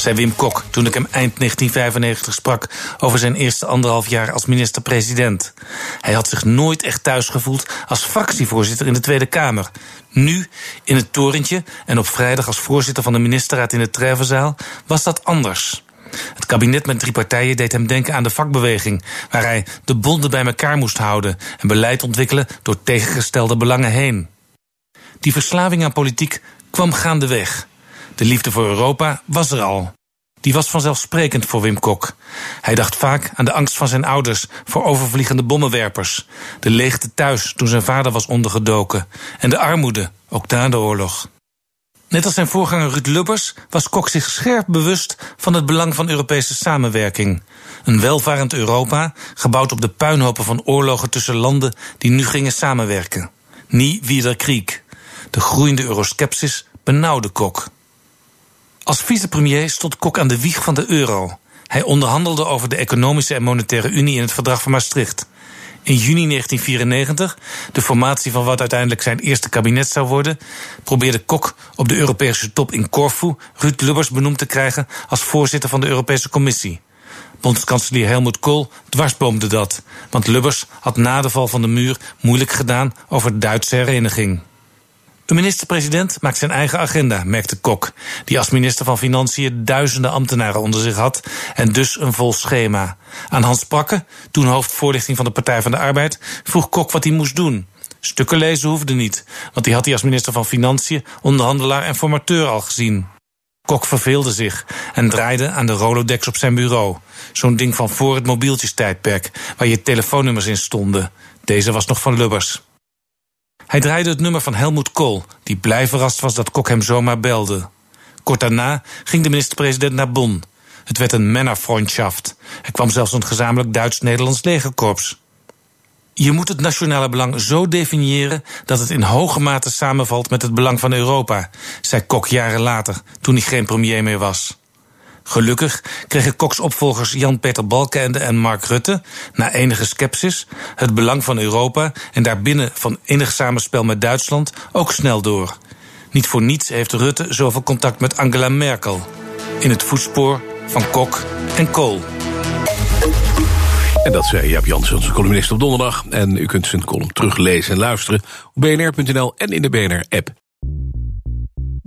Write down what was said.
zei Wim Kok toen ik hem eind 1995 sprak over zijn eerste anderhalf jaar als minister-president. Hij had zich nooit echt thuis gevoeld als fractievoorzitter in de Tweede Kamer. Nu, in het torentje en op vrijdag als voorzitter van de ministerraad in de Trevenzaal, was dat anders. Het kabinet met drie partijen deed hem denken aan de vakbeweging, waar hij de bonden bij elkaar moest houden en beleid ontwikkelen door tegengestelde belangen heen. Die verslaving aan politiek kwam gaandeweg. De liefde voor Europa was er al. Die was vanzelfsprekend voor Wim Kok. Hij dacht vaak aan de angst van zijn ouders voor overvliegende bommenwerpers, de leegte thuis toen zijn vader was ondergedoken en de armoede, ook na de oorlog. Net als zijn voorganger Ruud Lubbers was Kok zich scherp bewust van het belang van Europese samenwerking. Een welvarend Europa, gebouwd op de puinhopen van oorlogen tussen landen die nu gingen samenwerken. Nie wieder Krieg. De groeiende euroskepsis benauwde Kok. Als vicepremier stond Kok aan de wieg van de euro. Hij onderhandelde over de economische en monetaire unie in het verdrag van Maastricht. In juni 1994, de formatie van wat uiteindelijk zijn eerste kabinet zou worden, probeerde Kok op de Europese top in Corfu Ruud Lubbers benoemd te krijgen als voorzitter van de Europese Commissie. Bondskanselier Helmut Kool dwarsboomde dat, want Lubbers had na de val van de muur moeilijk gedaan over Duitse hereniging. Een minister-president maakt zijn eigen agenda, merkte Kok, die als minister van Financiën duizenden ambtenaren onder zich had en dus een vol schema. Aan Hans Prakke, toen hoofdvoorlichting van de Partij van de Arbeid, vroeg Kok wat hij moest doen. Stukken lezen hoefde niet, want die had hij als minister van Financiën, onderhandelaar en formateur al gezien. Kok verveelde zich en draaide aan de Rolodex op zijn bureau. Zo'n ding van voor het mobieltjestijdperk, waar je telefoonnummers in stonden. Deze was nog van Lubbers. Hij draaide het nummer van Helmut Kool, die blij verrast was dat Kok hem zomaar belde. Kort daarna ging de minister-president naar Bonn. Het werd een Männerfreundschaft. Er kwam zelfs een gezamenlijk Duits-Nederlands legerkorps. Je moet het nationale belang zo definiëren dat het in hoge mate samenvalt met het belang van Europa, zei Kok jaren later, toen hij geen premier meer was. Gelukkig kregen Koks opvolgers Jan-Peter Balkenende en Mark Rutte, na enige scepsis, het belang van Europa en daarbinnen van enig samenspel met Duitsland ook snel door. Niet voor niets heeft Rutte zoveel contact met Angela Merkel. In het voetspoor van Kok en Kool. En dat zei Jaap Jansen, onze columnist op donderdag. En u kunt zijn column teruglezen en luisteren op bnr.nl en in de BNR-app.